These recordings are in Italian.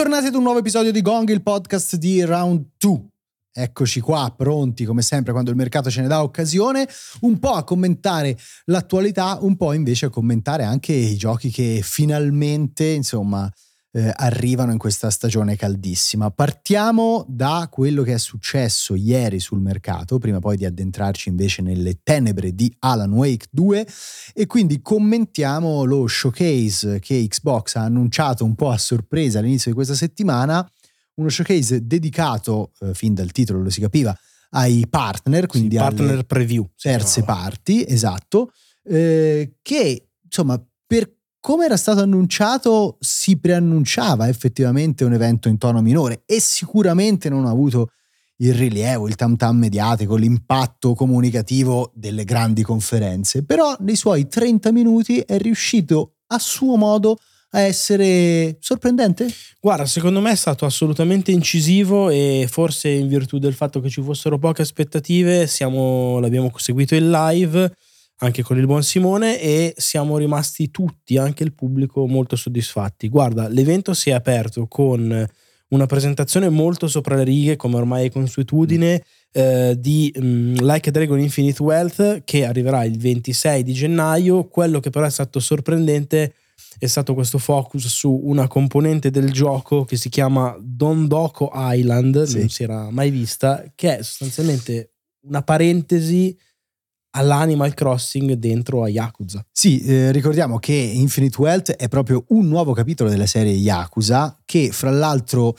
Bentornati ad un nuovo episodio di Gong, il podcast di Round 2. Eccoci qua, pronti come sempre quando il mercato ce ne dà occasione, un po' a commentare l'attualità, un po' invece a commentare anche i giochi che finalmente, insomma, eh, arrivano in questa stagione caldissima. Partiamo da quello che è successo ieri sul mercato, prima poi di addentrarci invece nelle tenebre di Alan Wake 2 e quindi commentiamo lo showcase che Xbox ha annunciato un po' a sorpresa all'inizio di questa settimana, uno showcase dedicato, eh, fin dal titolo lo si capiva, ai partner, quindi sì, partner preview, terze parti, esatto, eh, che insomma per come era stato annunciato, si preannunciava effettivamente un evento in tono minore e sicuramente non ha avuto il rilievo, il tam tam mediatico, l'impatto comunicativo delle grandi conferenze, però nei suoi 30 minuti è riuscito a suo modo a essere sorprendente? Guarda, secondo me è stato assolutamente incisivo e forse in virtù del fatto che ci fossero poche aspettative siamo, l'abbiamo seguito in live anche con il buon Simone e siamo rimasti tutti, anche il pubblico, molto soddisfatti. Guarda, l'evento si è aperto con una presentazione molto sopra le righe, come ormai è consuetudine, eh, di um, Like a Dragon Infinite Wealth che arriverà il 26 di gennaio. Quello che però è stato sorprendente è stato questo focus su una componente del gioco che si chiama Dondoko Island, sì. non si era mai vista, che è sostanzialmente una parentesi all'Animal Crossing dentro a Yakuza. Sì, eh, ricordiamo che Infinite Wealth è proprio un nuovo capitolo della serie Yakuza che fra l'altro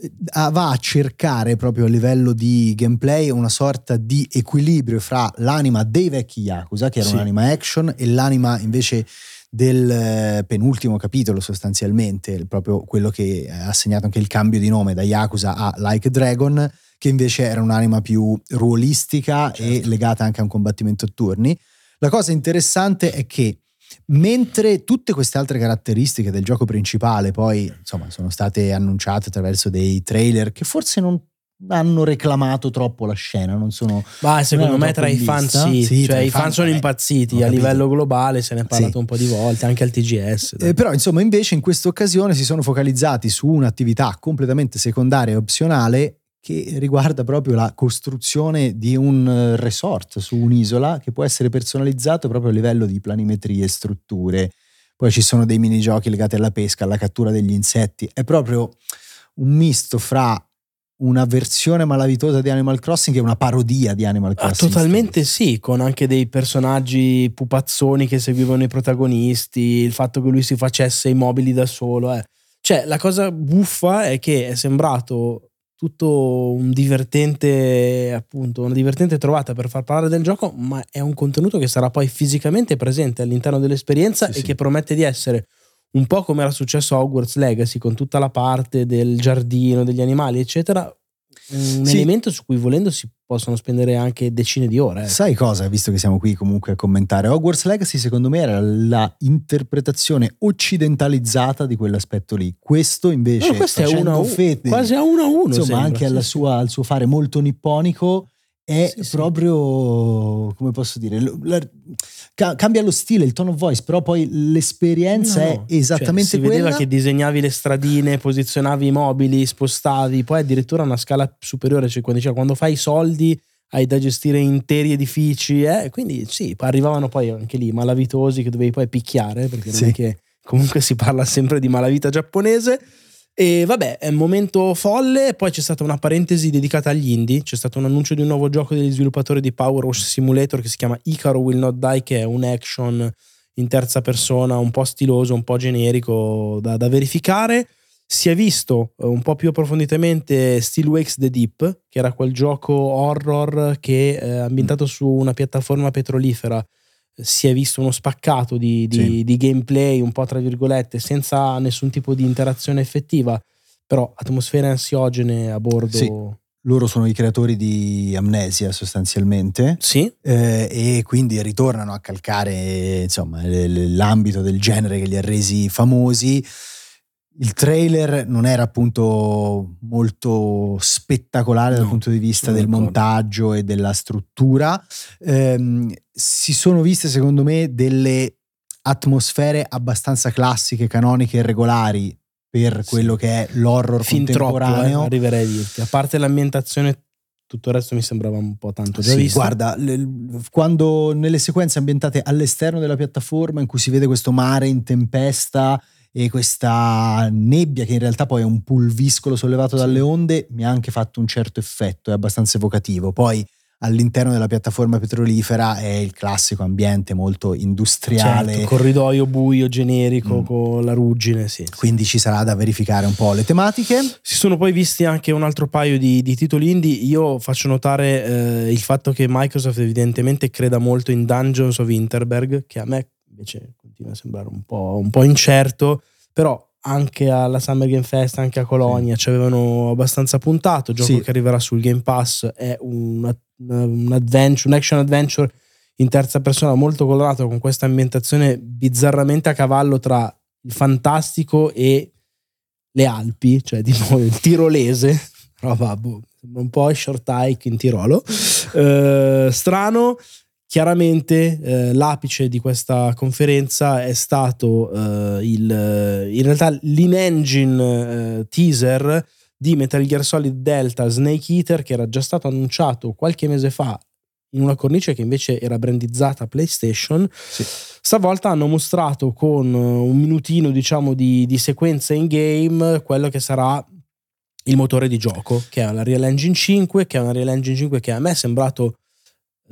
eh, va a cercare proprio a livello di gameplay una sorta di equilibrio fra l'anima dei vecchi Yakuza, che era sì. un'anima action, e l'anima invece del eh, penultimo capitolo sostanzialmente, proprio quello che ha segnato anche il cambio di nome da Yakuza a Like Dragon che invece era un'anima più ruolistica certo. e legata anche a un combattimento a turni. La cosa interessante è che mentre tutte queste altre caratteristiche del gioco principale poi insomma sono state annunciate attraverso dei trailer che forse non hanno reclamato troppo la scena, non sono... Ma secondo me tra i fan sì, sì cioè i fan, fan sono eh, impazziti, a livello globale se ne è parlato sì. un po' di volte, anche al TGS. Eh, però insomma invece in questa occasione si sono focalizzati su un'attività completamente secondaria e opzionale che riguarda proprio la costruzione di un eh, resort su un'isola che può essere personalizzato proprio a livello di planimetrie e strutture. Poi ci sono dei minigiochi legati alla pesca, alla cattura degli insetti. È proprio un misto fra una versione malavitosa di Animal Crossing e una parodia di Animal ah, Crossing. Ah, totalmente sì, con anche dei personaggi pupazzoni che seguivano i protagonisti, il fatto che lui si facesse i mobili da solo. Eh. Cioè, la cosa buffa è che è sembrato tutto un divertente, appunto, una divertente trovata per far parlare del gioco, ma è un contenuto che sarà poi fisicamente presente all'interno dell'esperienza sì, e sì. che promette di essere un po' come era successo a Hogwarts Legacy, con tutta la parte del giardino, degli animali, eccetera, un sì. elemento su cui volendo si possono spendere anche decine di ore. Eh. Sai cosa, visto che siamo qui comunque a commentare, Hogwarts Legacy secondo me era la interpretazione occidentalizzata di quell'aspetto lì. Questo invece no, questo è una, fede, quasi a uno a uno. Insomma, sembra, anche sì, sua, al suo fare molto nipponico è sì, proprio, come posso dire, la, cambia lo stile, il tone of voice, però poi l'esperienza no, è cioè, esattamente cioè, si quella. vedeva che disegnavi le stradine, posizionavi i mobili, spostavi, poi addirittura una scala superiore, cioè quando, diceva, quando fai i soldi hai da gestire interi edifici, eh? quindi sì, arrivavano poi anche lì malavitosi che dovevi poi picchiare, perché sì. non è che comunque si parla sempre di malavita giapponese e vabbè, è un momento folle. Poi c'è stata una parentesi dedicata agli indie. C'è stato un annuncio di un nuovo gioco degli sviluppatori di Power Wash Simulator che si chiama Icaro Will Not Die, che è un action in terza persona, un po' stiloso, un po' generico da, da verificare. Si è visto eh, un po' più approfonditamente Still Wakes the Deep, che era quel gioco horror che è ambientato su una piattaforma petrolifera si è visto uno spaccato di, di, sì. di, gameplay un po' tra virgolette senza nessun tipo di interazione effettiva però atmosfere ansiogene a bordo sì. loro sono i creatori di Amnesia sostanzialmente sì eh, e quindi ritornano a calcare insomma l'ambito del genere che li ha resi famosi il trailer non era appunto molto spettacolare no, dal punto di vista del montaggio e della struttura. Eh, si sono viste secondo me delle atmosfere abbastanza classiche, canoniche e regolari per quello che è l'horror fin contemporaneo. troppo, eh, arriverei a dirti. A parte l'ambientazione, tutto il resto mi sembrava un po' tanto già Sì, visto. guarda, l- quando nelle sequenze ambientate all'esterno della piattaforma in cui si vede questo mare in tempesta e questa nebbia che in realtà poi è un pulviscolo sollevato Sì. dalle onde, mi ha anche fatto un certo effetto, è abbastanza evocativo. Poi all'interno della piattaforma petrolifera è il classico ambiente molto industriale. Certo, corridoio buio, generico, Mm. con la ruggine, sì. Quindi ci sarà da verificare un po' le tematiche. Si sono poi visti anche un altro paio di, di titoli indie. Io faccio notare eh, il fatto che Microsoft evidentemente creda molto in Dungeons of Interberg, che a me invece continua a sembrare un po', un po' incerto, però anche alla Summer Game Fest, anche a Colonia ci avevano abbastanza puntato. Gioco Sì. che arriverà sul Game Pass è un, un adventure, un action adventure in terza persona molto colorato con questa ambientazione bizzarramente a cavallo tra il fantastico e le Alpi, cioè tipo il tirolese, roba boh, un po' short hike in Tirolo. Eh, strano, chiaramente eh, l'apice di questa conferenza è stato eh, il, in realtà l'in-engine eh, teaser di Metal Gear Solid Delta Snake Eater che era già stato annunciato qualche mese fa in una cornice che invece era brandizzata PlayStation. Sì. Stavolta hanno mostrato con eh, un minutino, diciamo, di, di sequenza in game quello che sarà il motore di gioco, che è la Real Engine 5, che è una Real Engine 5 che a me è sembrato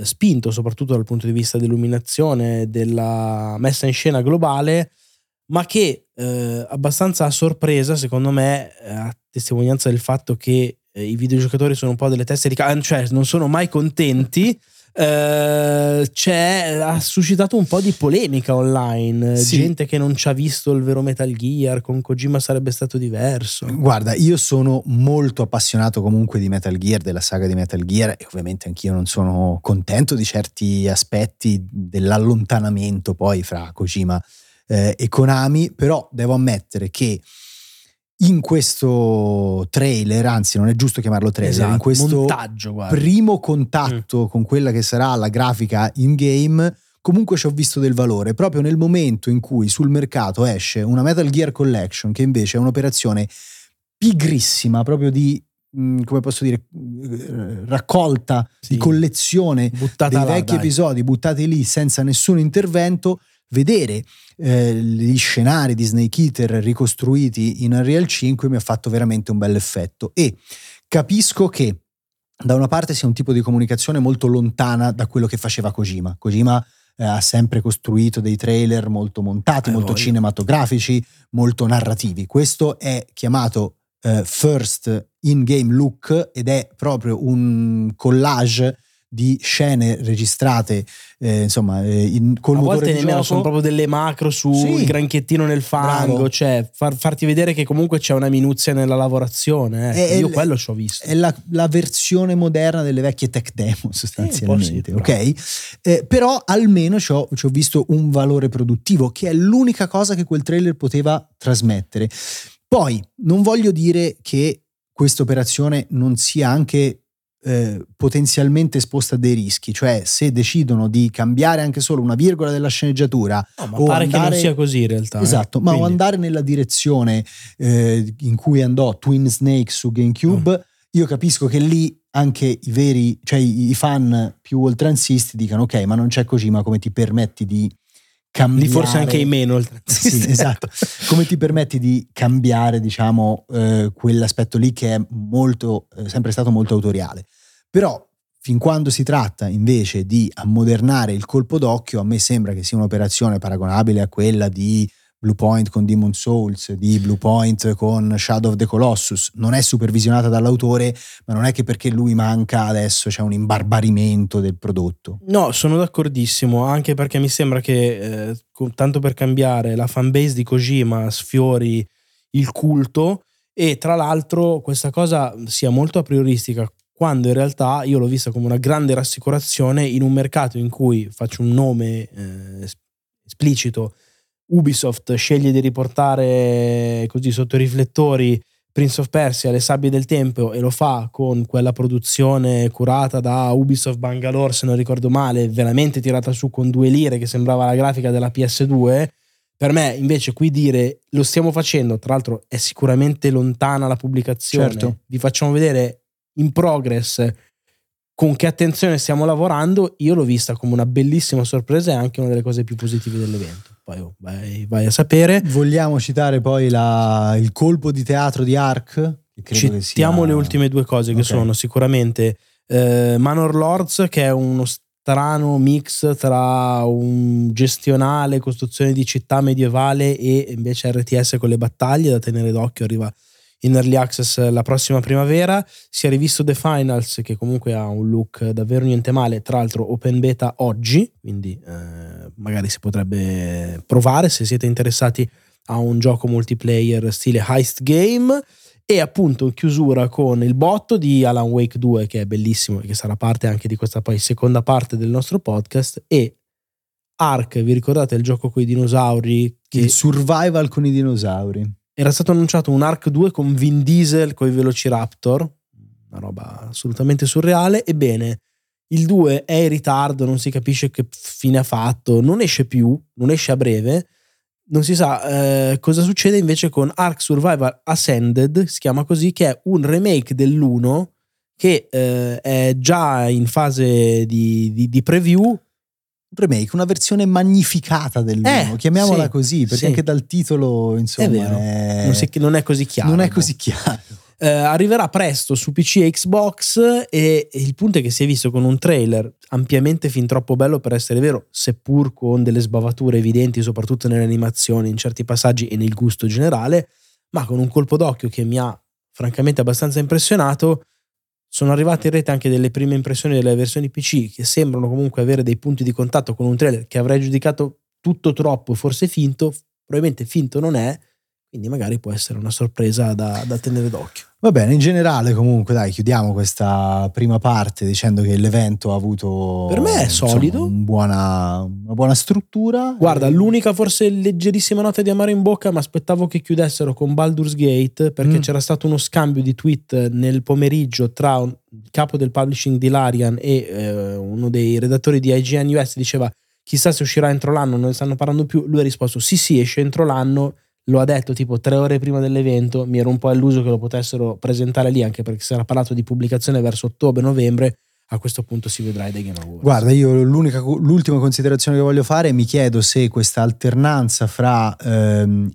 spinto soprattutto dal punto di vista dell'illuminazione, della messa in scena globale, ma che eh, abbastanza a sorpresa, secondo me, eh, a testimonianza del fatto che eh, i videogiocatori sono un po' delle teste di cazzo, cioè non sono mai contenti. Eh, c'è, ha suscitato un po' di polemica online. Sì. Gente che non ci ha visto il vero Metal Gear, con Kojima sarebbe stato diverso. Guarda, io sono molto appassionato comunque di Metal Gear, della saga di Metal Gear e ovviamente anch'io non sono contento di certi aspetti dell'allontanamento poi fra Kojima eh, e Konami, però devo ammettere che in questo trailer, anzi non è giusto chiamarlo trailer, Esatto, in questo montaggio, guarda. primo contatto con quella che sarà la grafica in game, comunque ci ho visto del valore proprio nel momento in cui sul mercato esce una Metal Gear Collection che invece è un'operazione pigrissima proprio di mh, come posso dire eh, raccolta Sì. di collezione buttata dei là, vecchi dai. episodi buttati lì senza nessun intervento vedere eh, gli scenari di Snake Eater ricostruiti in Unreal 5 mi ha fatto veramente un bel effetto e capisco che da una parte sia un tipo di comunicazione molto lontana da quello che faceva Kojima. Kojima eh, ha sempre costruito dei trailer molto montati, Eh, molto voglia. cinematografici, molto narrativi. Questo è chiamato eh, First In-Game Look ed è proprio un collage di scene registrate eh, insomma eh, in, col a motore volte di nemmeno sono proprio delle macro sul Sì. granchettino nel fango, Bravo. cioè far- farti vedere che comunque c'è una minuzia nella lavorazione. ecco. È- Io è- quello ci ho visto. è la, la versione moderna delle vecchie tech demo sostanzialmente, sì, ok? Eh, però almeno ci ho, ci ho visto un valore produttivo che è l'unica cosa che quel trailer poteva trasmettere. Poi non voglio dire che questa operazione non sia anche eh, potenzialmente esposta a dei rischi, cioè se decidono di cambiare anche solo una virgola della sceneggiatura No, ma pare che non andare- sia così in realtà. eh. Esatto, ma o Quindi- andare nella direzione eh, in cui andò Twin Snake su GameCube, Mm. io capisco che lì anche i veri, cioè i i fan più oltranzisti dicano ok, ma non c'è Kojima, come ti permetti di cambiare... Lì forse anche i meno. Sì, esatto. Come ti permetti di cambiare, diciamo, eh, quell'aspetto lì che è molto, eh, sempre stato molto autoriale. Però, fin quando si tratta invece di ammodernare il colpo d'occhio, a me sembra che sia un'operazione paragonabile a quella di Blue Point con Demon Souls, di Blue Point con Shadow of the Colossus. Non è supervisionata dall'autore, ma non è che perché lui manca adesso c'è un imbarbarimento del prodotto. No, sono d'accordissimo, anche perché mi sembra che, eh, tanto per cambiare, la fanbase di Kojima sfiori il culto e tra l'altro questa cosa sia molto a prioristica, quando in realtà io l'ho vista come una grande rassicurazione in un mercato in cui, faccio un nome eh, es- esplicito, Ubisoft sceglie di riportare così sotto i riflettori Prince of Persia, Le sabbie del tempo e lo fa con quella produzione curata da Ubisoft Bangalore, se non ricordo male, veramente tirata su con due lire che sembrava la grafica della PS2, Per me, invece, qui dire lo stiamo facendo, tra l'altro è sicuramente lontana la pubblicazione. Certo. Vi facciamo vedere in progress con che attenzione stiamo lavorando. Io l'ho vista come una bellissima sorpresa e anche una delle cose più positive dell'evento. Poi oh, vai, vai a sapere. Vogliamo citare poi la- il colpo di teatro di Ark? Citiamo sia- le ultime due cose che Ok. sono sicuramente eh, Manor Lords, che è uno strano mix tra un gestionale, costruzione di città medievale e invece RTS con le battaglie da tenere d'occhio. Arriva in early access la prossima primavera. Si è rivisto The Finals, che comunque ha un look davvero niente male. Tra l'altro, open beta oggi, quindi eh, magari si potrebbe provare se siete interessati a un gioco multiplayer stile heist game. E appunto in chiusura con il botto di Alan Wake 2, che è bellissimo e che sarà parte anche di questa poi seconda parte del nostro podcast. E Ark, vi ricordate il gioco con i dinosauri? Che Il survival con i dinosauri. era stato annunciato un Ark 2 con Vin Diesel con i Velociraptor, una roba assolutamente surreale. Ebbene, il 2 è in ritardo, non si capisce che fine ha fatto, non esce più, non esce a breve. Non si sa eh, cosa succede invece con Ark Survival Ascended, si chiama così, che è un remake dell'1 che eh, è già in fase di, di- di preview. Un remake, una versione magnificata dell'uno, Eh, chiamiamola sì, così, perché sì. anche dal titolo, insomma, È vero, è- Non, si- non è così chiaro. non è così chiaro. Eh, arriverà presto su PC e Xbox e, il punto è che si è visto con un trailer ampiamente fin troppo bello per essere vero, seppur con delle sbavature evidenti soprattutto nelle animazioni, in certi passaggi e nel gusto generale, ma con un colpo d'occhio che mi ha francamente abbastanza impressionato. Sono arrivate in rete anche delle prime impressioni delle versioni PC che sembrano comunque avere dei punti di contatto con un trailer che avrei giudicato tutto troppo forse finto, probabilmente finto non è, quindi magari può essere una sorpresa da, da tenere d'occhio. Va bene, in generale comunque dai, chiudiamo questa prima parte dicendo che l'evento ha avuto Per me è insomma, solido. un buona- una buona struttura. Guarda, E- l'unica forse leggerissima nota di amaro in bocca, ma aspettavo che chiudessero con Baldur's Gate perché Mm. c'era stato uno scambio di tweet nel pomeriggio tra un- il capo del publishing di Larian e eh, uno dei redattori di IGN US diceva chissà se uscirà entro l'anno, non ne stanno parlando più. Lui ha risposto sì sì, esce entro l'anno. Lo ha detto tipo tre ore prima dell'evento, mi ero un po' illuso che lo potessero presentare lì anche perché si era parlato di pubblicazione verso ottobre-novembre, a questo punto si vedrà ai The Game Awards. Guarda, io l'unica, l'ultima considerazione che voglio fare, mi chiedo se questa alternanza fra ehm,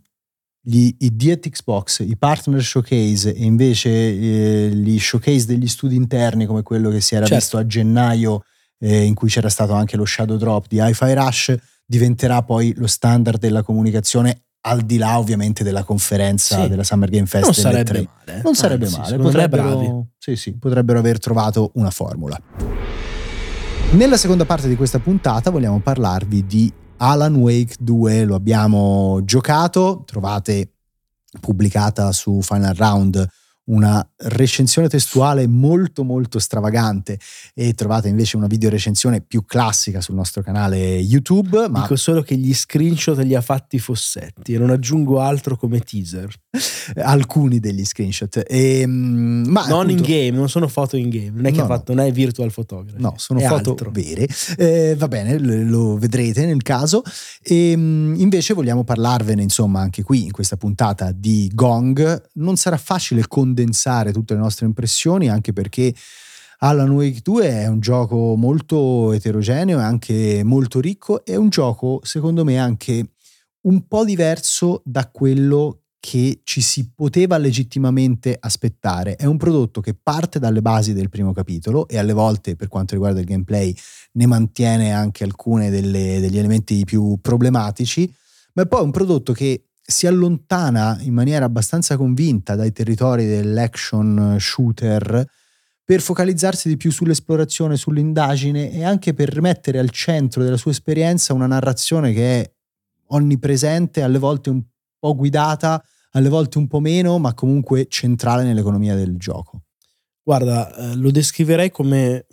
gli, i Diet Xbox, i partner showcase e invece eh, gli showcase degli studi interni come quello che si era Certo. visto a gennaio eh, in cui c'era stato anche lo shadow drop di Hi-Fi Rush diventerà poi lo standard della comunicazione al di là ovviamente della conferenza Sì. della Summer Game Fest non sarebbe male. Non sarebbe Anzi, male, potrebbero, sì, sì, potrebbero aver trovato una formula. Nella seconda parte di questa puntata vogliamo parlarvi di Alan Wake 2, lo abbiamo giocato, trovate pubblicata su Final Round una recensione testuale molto molto stravagante e trovate invece una video recensione più classica sul nostro canale YouTube, ma Dico solo che gli screenshot li ha fatti Fossetti e non aggiungo altro come teaser. alcuni degli screenshot. E, mm, ma non in appunto- game, non sono foto in game. Non è che No, ha fatto, non è virtual photography. No, sono foto altro. vere. Eh, va bene, lo, vedrete nel caso. E, mh, invece vogliamo parlarvene, insomma, anche qui in questa puntata di Gong. Non sarà facile condensare tutte le nostre impressioni, anche perché Alan Wake 2 è un gioco molto eterogeneo e anche molto ricco. È un gioco, secondo me, anche un po' diverso da quello che ci si poteva legittimamente aspettare. È un prodotto che parte dalle basi del primo capitolo e alle volte, per quanto riguarda il gameplay, ne mantiene anche delle- degli elementi più problematici, ma è poi un prodotto che si allontana in maniera abbastanza convinta dai territori dell'action shooter per focalizzarsi di più sull'esplorazione, sull'indagine e anche per mettere al centro della sua esperienza una narrazione che è onnipresente, alle volte un po' guidata, alle volte un po' meno, ma comunque centrale nell'economia del gioco. Guarda, eh, lo descriverei come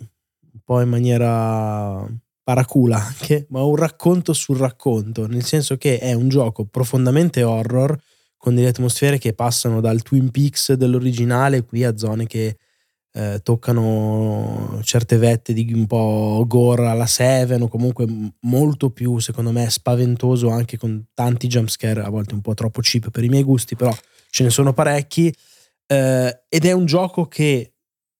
un po' in maniera paracula anche, ma un racconto sul racconto, nel senso che è un gioco profondamente horror con delle atmosfere che passano dal Twin Peaks dell'originale qui a zone che eh, toccano certe vette di un po' gore alla Seven o comunque molto più secondo me spaventoso anche con tanti jumpscare a volte un po' troppo cheap per i miei gusti però ce ne sono parecchi. Eh, ed è un gioco che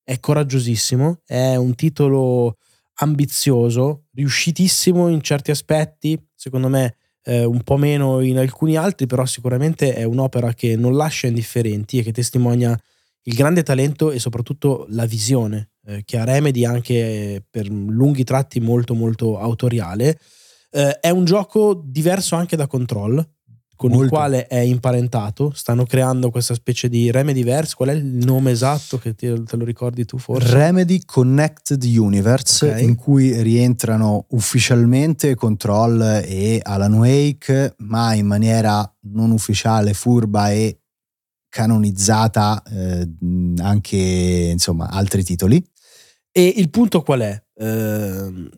è coraggiosissimo è un titolo ambizioso riuscitissimo in certi aspetti secondo me eh, un po' meno in alcuni altri però sicuramente è un'opera che non lascia indifferenti e che testimonia il grande talento e soprattutto la visione eh, che ha Remedy anche per lunghi tratti molto molto autoriale. Eh, è un gioco diverso anche da Control, con molto. il quale è imparentato. Stanno creando questa specie di Remedyverse. Qual è il nome esatto che te, te lo ricordi tu forse? Remedy Connected Universe, okay. in cui rientrano ufficialmente Control e Alan Wake, ma in maniera non ufficiale, furba e canonizzata eh, anche insomma altri titoli. E il punto qual è? Eh,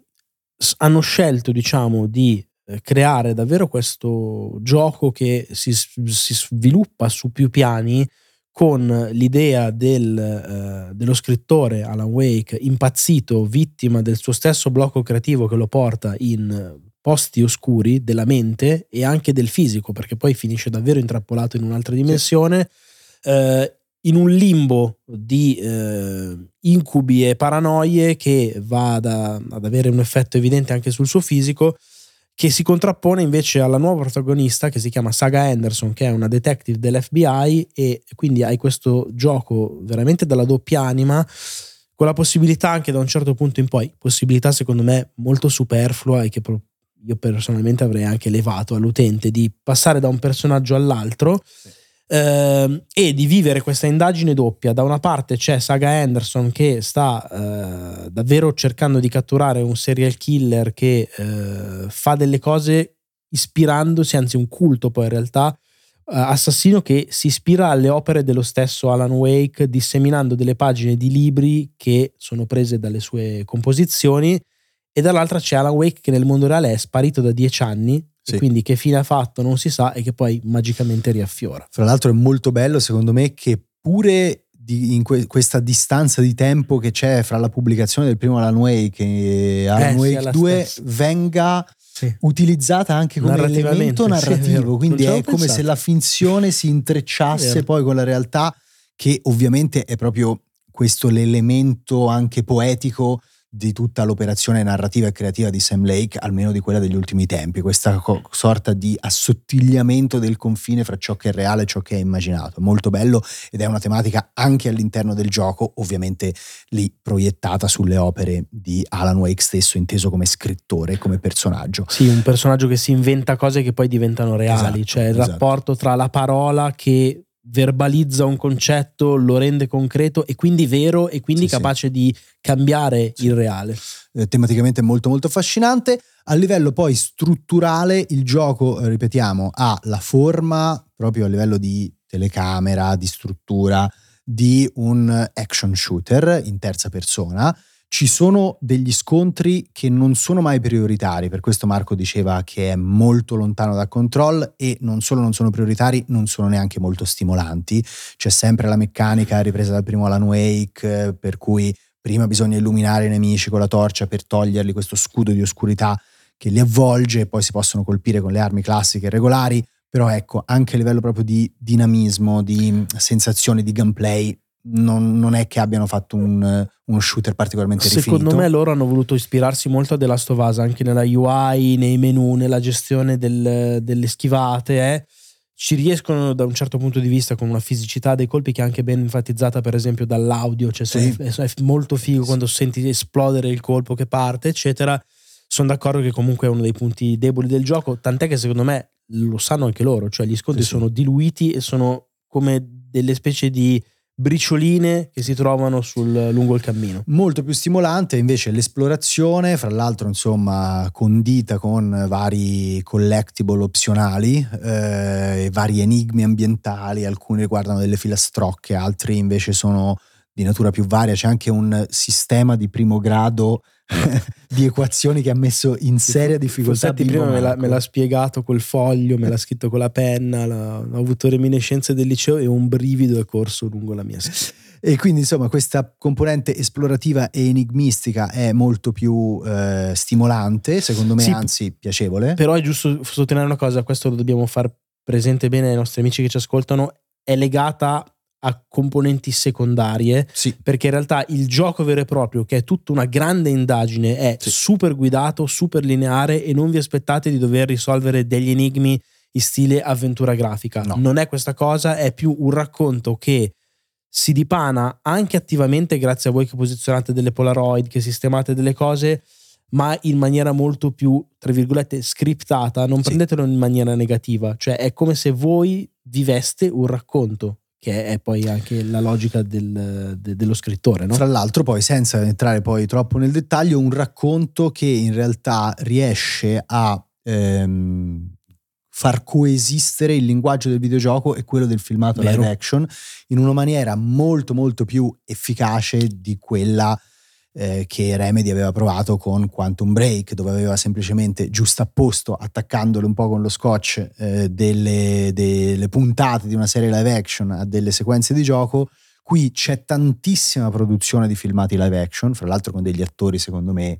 hanno scelto diciamo di creare davvero questo gioco che si, si sviluppa su più piani con l'idea del, eh, dello scrittore Alan Wake impazzito, vittima del suo stesso blocco creativo che lo porta in posti oscuri della mente e anche del fisico, perché poi finisce davvero intrappolato in un'altra dimensione. Sì eh, in un limbo di eh, incubi e paranoie che va da, ad avere un effetto evidente anche sul suo fisico, che si contrappone invece alla nuova protagonista che si chiama Saga Anderson, che è una detective dell'FBI e quindi hai questo gioco veramente dalla doppia anima con la possibilità anche da un certo punto in poi, possibilità secondo me molto superflua e che io personalmente avrei anche elevato all'utente di passare da un personaggio all'altro. Sì eh, e di vivere questa indagine doppia. Da una parte c'è Saga Anderson che sta eh, davvero cercando di catturare un serial killer che eh, fa delle cose ispirandosi, anzi un culto poi in realtà, eh, assassino che si ispira alle opere dello stesso Alan Wake, disseminando delle pagine di libri che sono prese dalle sue composizioni. E dall'altra c'è Alan Wake che nel mondo reale è sparito da dieci anni sì. quindi che fine ha fatto non si sa e che poi magicamente riaffiora. Fra l'altro è molto bello secondo me che pure di, in que, questa distanza di tempo che c'è fra la pubblicazione del primo Alan Wake e Alan eh, Wake sì, 2 stessa. venga sì. utilizzata anche come elemento narrativo, quindi è come pensato. se la finzione si intrecciasse poi con la realtà che ovviamente è proprio questo l'elemento anche poetico di tutta l'operazione narrativa e creativa di Sam Lake, almeno di quella degli ultimi tempi, questa co- sorta di assottigliamento del confine fra ciò che è reale e ciò che è immaginato. Molto bello ed è una tematica anche all'interno del gioco, ovviamente lì proiettata sulle opere di Alan Wake stesso, inteso come scrittore, come personaggio. Sì, un personaggio che si inventa cose che poi diventano reali, esatto, cioè il esatto. rapporto tra la parola che verbalizza un concetto, lo rende concreto e quindi vero e quindi sì, capace sì. di cambiare sì. il reale. Eh, tematicamente molto molto affascinante. A livello poi strutturale il gioco, eh, ripetiamo, ha la forma proprio a livello di telecamera, di struttura, di un action shooter in terza persona ci sono degli scontri che non sono mai prioritari, per questo Marco diceva che è molto lontano da control e non solo non sono prioritari, non sono neanche molto stimolanti. C'è sempre la meccanica ripresa dal primo Alan Wake, per cui prima bisogna illuminare i nemici con la torcia per togliergli questo scudo di oscurità che li avvolge e poi si possono colpire con le armi classiche e regolari. Però ecco, anche a livello proprio di dinamismo, di sensazione di gameplay, non, non, è che abbiano fatto un, uno shooter particolarmente Secondo rifinito. me loro hanno voluto ispirarsi molto a The Last of Us, anche nella UI, nei menu, nella gestione del, delle schivate. Eh. Ci riescono da un certo punto di vista con una fisicità dei colpi che è anche ben enfatizzata per esempio dall'audio, cioè sì. è, è, molto figo sì. quando senti esplodere il colpo che parte, eccetera. Sono d'accordo che comunque è uno dei punti deboli del gioco, tant'è che secondo me lo sanno anche loro, cioè gli scontri sì, sono diluiti e sono come delle specie di bricioline che si trovano sul, lungo il cammino. Molto più stimolante invece l'esplorazione, fra l'altro insomma condita con vari collectible opzionali, eh, vari enigmi ambientali, alcuni riguardano delle filastrocche, altri invece sono di natura più varia, c'è anche un sistema di primo grado di equazioni che ha messo in seria difficoltà. Infatti prima me l'ha, me l'ha, spiegato col foglio, me l'ha scritto con la penna, la, ho avuto reminiscenze del liceo e un brivido è corso lungo la mia schiena. E quindi insomma questa componente esplorativa e enigmistica è molto più eh, stimolante, secondo me Sì, anzi piacevole. Però è giusto sottolineare una cosa, questo lo dobbiamo far presente bene ai nostri amici che ci ascoltano, è legata a componenti secondarie Sì, perché in realtà il gioco vero e proprio, che è tutta una grande indagine, è Sì. super guidato, super lineare e non vi aspettate di dover risolvere degli enigmi in stile avventura grafica. No. Non è questa cosa, è più un racconto che si dipana anche attivamente grazie a voi che posizionate delle Polaroid, che sistemate delle cose, ma in maniera molto più, tra virgolette, scriptata. Non Sì. prendetelo in maniera negativa, cioè è come se voi viveste un racconto, che è poi anche la logica del- de- dello scrittore, no? Fra l'altro, poi, senza entrare poi troppo nel dettaglio, un racconto che in realtà riesce a ehm, far coesistere il linguaggio del videogioco e quello del filmato Vero. live action in una maniera molto molto più efficace di quella eh, che Remedy aveva provato con Quantum Break, dove aveva semplicemente giustapposto, attaccandole un po' con lo scotch, eh, delle, delle puntate di una serie live action a delle sequenze di gioco. Qui c'è tantissima produzione di filmati live action, fra l'altro con degli attori secondo me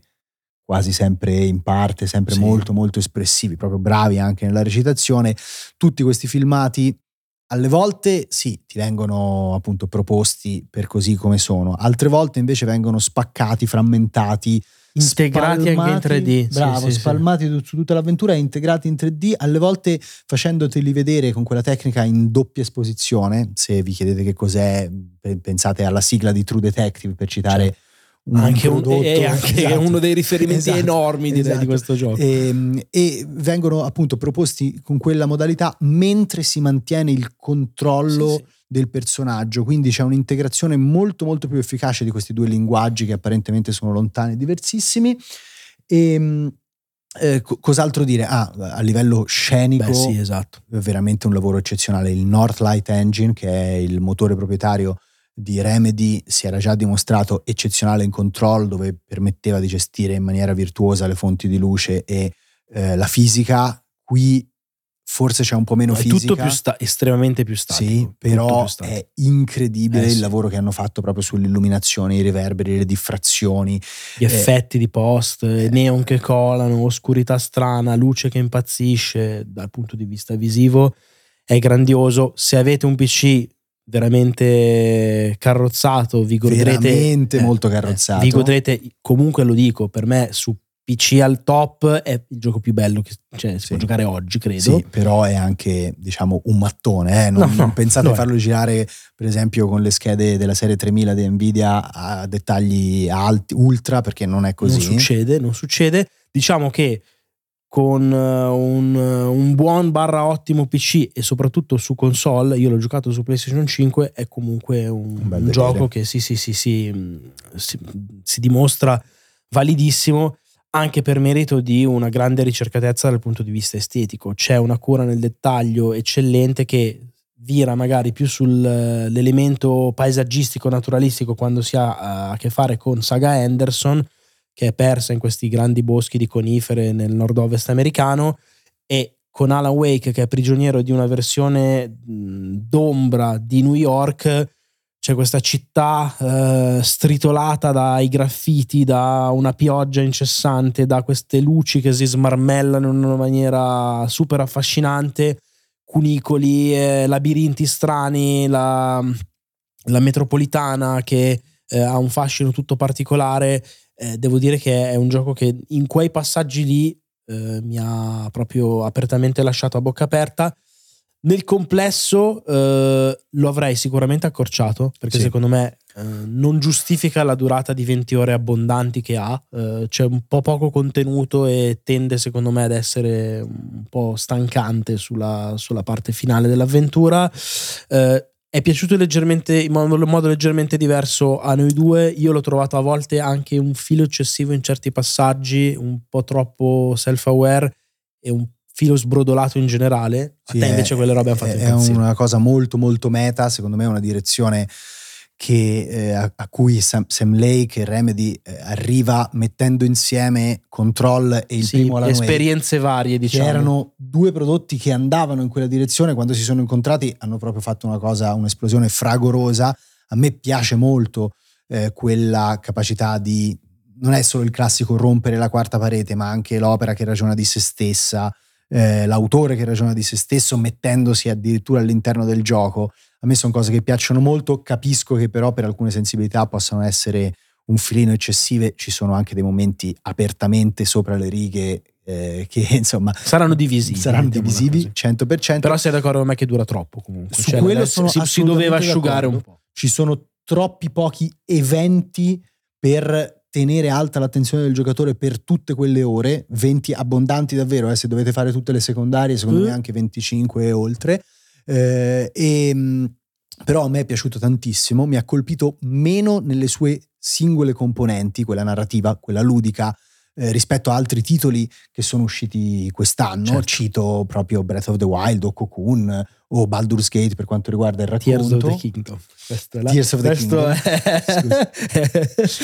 quasi sempre in parte, sempre Sì. molto molto espressivi, proprio bravi anche nella recitazione. Tutti questi filmati alle volte sì, ti vengono appunto proposti per così come sono, altre volte invece vengono spaccati, frammentati, Integrati anche in spalmati, 3D. Sì, Bravo, sì, sì. spalmati tu- su tutta l'avventura e integrati in 3D, alle volte facendoteli vedere con quella tecnica in doppia esposizione. Se vi chiedete che cos'è, pe- pensate alla sigla di True Detective per citare Certo. Un Anche, un- è anche Esatto. uno dei riferimenti Esatto, enormi direi, esatto. di questo gioco. E, e vengono appunto proposti con quella modalità mentre si mantiene il controllo Sì, sì. del personaggio, quindi c'è un'integrazione molto molto più efficace di questi due linguaggi che apparentemente sono lontani e diversissimi. E, mh, eh, co- cos'altro dire? Ah, a livello scenico, Beh, sì, esatto. è veramente un lavoro eccezionale. Il Northlight Engine, che è il motore proprietario di Remedy, si era già dimostrato eccezionale in Control, dove permetteva di gestire in maniera virtuosa le fonti di luce e eh, la fisica. Qui forse c'è un po' meno è fisica. tutto più sta- estremamente più statico. Sì, però statico. è incredibile Eh, il sì. lavoro che hanno fatto proprio sull'illuminazione, i riverberi, le diffrazioni. Gli effetti di post, eh, neon che colano, oscurità strana, luce che impazzisce dal punto di vista visivo è grandioso. Se avete un PC veramente carrozzato, vi godrete Veramente eh, molto eh, carrozzato. vi godrete, comunque lo dico, per me su PC al top è il gioco più bello che cioè, si Sì. può giocare oggi, credo. Sì, però è anche, diciamo, un mattone. eh. Non, No, no, non pensate di è. farlo girare, per esempio, con le schede della serie 3000 di Nvidia a dettagli alti, ultra, perché non è così. Non succede, non succede. Diciamo che con eh, un, eh, un buon barra ottimo PC e soprattutto su console, io l'ho giocato su PlayStation 5, è comunque un, Un un gioco che sì, sì, sì, sì, mh, si, si dimostra validissimo anche per merito di una grande ricercatezza dal punto di vista estetico. C'è una cura nel dettaglio eccellente che vira magari più sull'elemento paesaggistico, naturalistico quando si ha eh, a che fare con Saga Anderson, che è persa in questi grandi boschi di conifere nel nord-ovest americano, e con Alan Wake, che è prigioniero di una versione d'ombra di New York, c'è questa città eh, stritolata dai graffiti, da una pioggia incessante, da queste luci che si smarmellano in una maniera super affascinante, cunicoli, eh, labirinti strani, la, la metropolitana che eh, ha un fascino tutto particolare. Eh, devo dire che è un gioco che in quei passaggi lì eh, mi ha proprio apertamente lasciato a bocca aperta. Nel complesso eh, lo avrei sicuramente accorciato perché Sì. secondo me eh, non giustifica la durata di 20 ore abbondanti che ha. Eh, c'è un po' poco contenuto e tende secondo me ad essere un po' stancante sulla, sulla parte finale dell'avventura. Eh, è piaciuto leggermente in modo, in modo leggermente diverso a noi due. Io l'ho trovato a volte anche un filo eccessivo in certi passaggi, un po' troppo self-aware e un filo sbrodolato in generale. A Sì, te è- invece quelle robe hanno fatto è, è una cosa molto molto meta, secondo me è una direzione che, eh, a, a cui Sam, Sam Lake e Remedy eh, arriva mettendo insieme Control e il Sì, primo Alan Wake, esperienze varie, che diciamo. erano due prodotti che andavano in quella direzione. Quando si sono incontrati hanno proprio fatto una cosa un'esplosione fragorosa. A me piace molto eh, quella capacità di non è solo il classico rompere la quarta parete, ma anche l'opera che ragiona di se stessa, eh, l'autore che ragiona di se stesso mettendosi addirittura all'interno del gioco. A me sono cose che piacciono molto, capisco che però per alcune sensibilità possano essere un filino eccessive, ci sono anche dei momenti apertamente sopra le righe eh, che insomma saranno divisivi. Saranno divisivi 100%. Però sei d'accordo con me che dura troppo comunque. Su cioè, quello sono si, si doveva asciugare d'accordo. un po'. Ci sono troppi pochi eventi per tenere alta l'attenzione del giocatore per tutte quelle ore, 20 abbondanti davvero, eh, se dovete fare tutte le secondarie, secondo mm. me anche 25 e oltre. Eh, e, però a me è piaciuto tantissimo, mi ha colpito meno nelle sue singole componenti, quella narrativa, quella ludica, eh, rispetto a altri titoli che sono usciti quest'anno. Certo. Cito proprio Breath of the Wild o Cocoon o Baldur's Gate per quanto riguarda il racconto. Tears of the Kingdom. Questo, la, Tears of the Kingdom. È,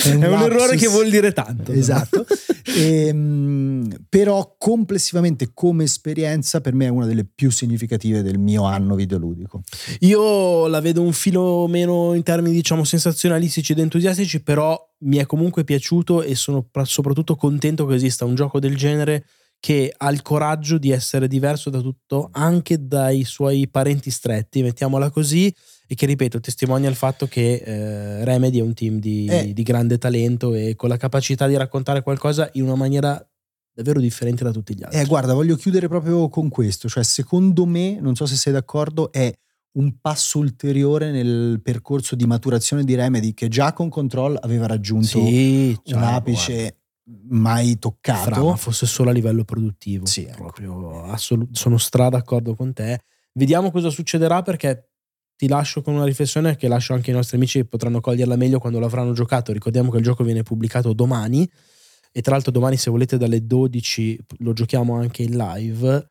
è, un, è un errore che vuol dire tanto. Esatto. e, ehm, però complessivamente come esperienza per me è una delle più significative del mio anno videoludico. Io la vedo un filo meno in termini diciamo sensazionalistici ed entusiastici, però mi è comunque piaciuto e sono soprattutto contento che esista un gioco del genere che ha il coraggio di essere diverso da tutto, anche dai suoi parenti stretti, mettiamola così, e che ripeto, testimonia il fatto che eh, Remedy è un team di, eh. di, grande talento e con la capacità di raccontare qualcosa in una maniera davvero differente da tutti gli altri. Eh, guarda, voglio chiudere proprio con questo, cioè secondo me, non so se sei d'accordo, è un passo ulteriore nel percorso di maturazione di Remedy che già con Control aveva raggiunto sì, un apice mai toccato. Fra, ma fosse solo a livello produttivo. Sì, ecco. proprio assolut- sono stra d'accordo con te. Vediamo cosa succederà perché ti lascio con una riflessione che lascio anche ai nostri amici che potranno coglierla meglio quando l'avranno giocato. Ricordiamo che il gioco viene pubblicato domani e tra l'altro domani se volete dalle 12 lo giochiamo anche in live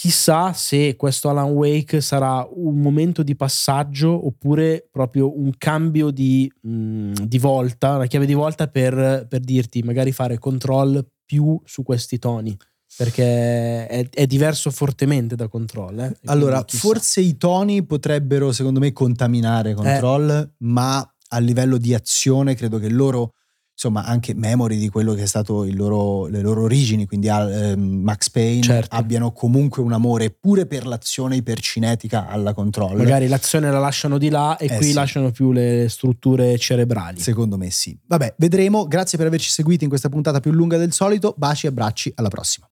Chissà se questo Alan Wake sarà un momento di passaggio oppure proprio un cambio di, mh, mm, di volta, una chiave di volta per, per, dirti magari fare control più su questi toni. Perché è, è diverso fortemente da control. Eh? Allora, forse i toni potrebbero, secondo me, contaminare control, eh. ma a livello di azione credo che loro insomma anche memori di quello che è stato loro, le loro origini, quindi eh, Max Payne, certo. abbiano comunque un amore pure per l'azione ipercinetica alla control. Magari l'azione la lasciano di là e eh qui sì. lasciano più le strutture cerebrali. Secondo me sì. Vabbè, vedremo. Grazie per averci seguito in questa puntata più lunga del solito. Baci e abbracci, alla prossima.